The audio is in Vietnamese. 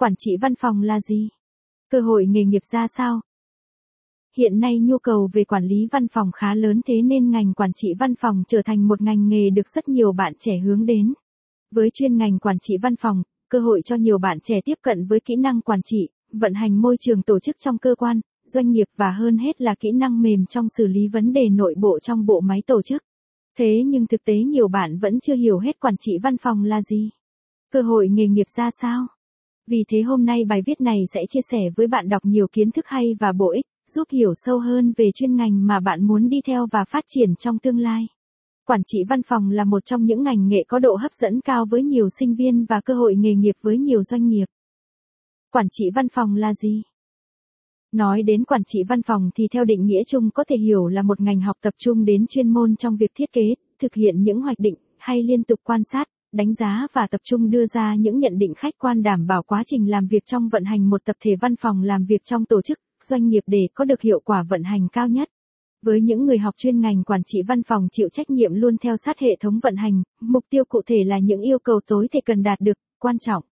Quản trị văn phòng là gì? Cơ hội nghề nghiệp ra sao? Hiện nay nhu cầu về quản lý văn phòng khá lớn thế nên ngành quản trị văn phòng trở thành một ngành nghề được rất nhiều bạn trẻ hướng đến. Với chuyên ngành quản trị văn phòng, cơ hội cho nhiều bạn trẻ tiếp cận với kỹ năng quản trị, vận hành môi trường tổ chức trong cơ quan, doanh nghiệp và hơn hết là kỹ năng mềm trong xử lý vấn đề nội bộ trong bộ máy tổ chức. Thế nhưng thực tế nhiều bạn vẫn chưa hiểu hết quản trị văn phòng là gì. Cơ hội nghề nghiệp ra sao? Vì thế hôm nay bài viết này sẽ chia sẻ với bạn đọc nhiều kiến thức hay và bổ ích, giúp hiểu sâu hơn về chuyên ngành mà bạn muốn đi theo và phát triển trong tương lai. Quản trị văn phòng là một trong những ngành nghệ có độ hấp dẫn cao với nhiều sinh viên và cơ hội nghề nghiệp với nhiều doanh nghiệp. Quản trị văn phòng là gì? Nói đến quản trị văn phòng thì theo định nghĩa chung có thể hiểu là một ngành học tập trung đến chuyên môn trong việc thiết kế, thực hiện những hoạch định, hay liên tục quan sát, đánh giá và tập trung đưa ra những nhận định khách quan đảm bảo quá trình làm việc trong vận hành một tập thể văn phòng làm việc trong tổ chức, doanh nghiệp để có được hiệu quả vận hành cao nhất. Với những người học chuyên ngành quản trị văn phòng chịu trách nhiệm luôn theo sát hệ thống vận hành, mục tiêu cụ thể là những yêu cầu tối thể cần đạt được, quan trọng,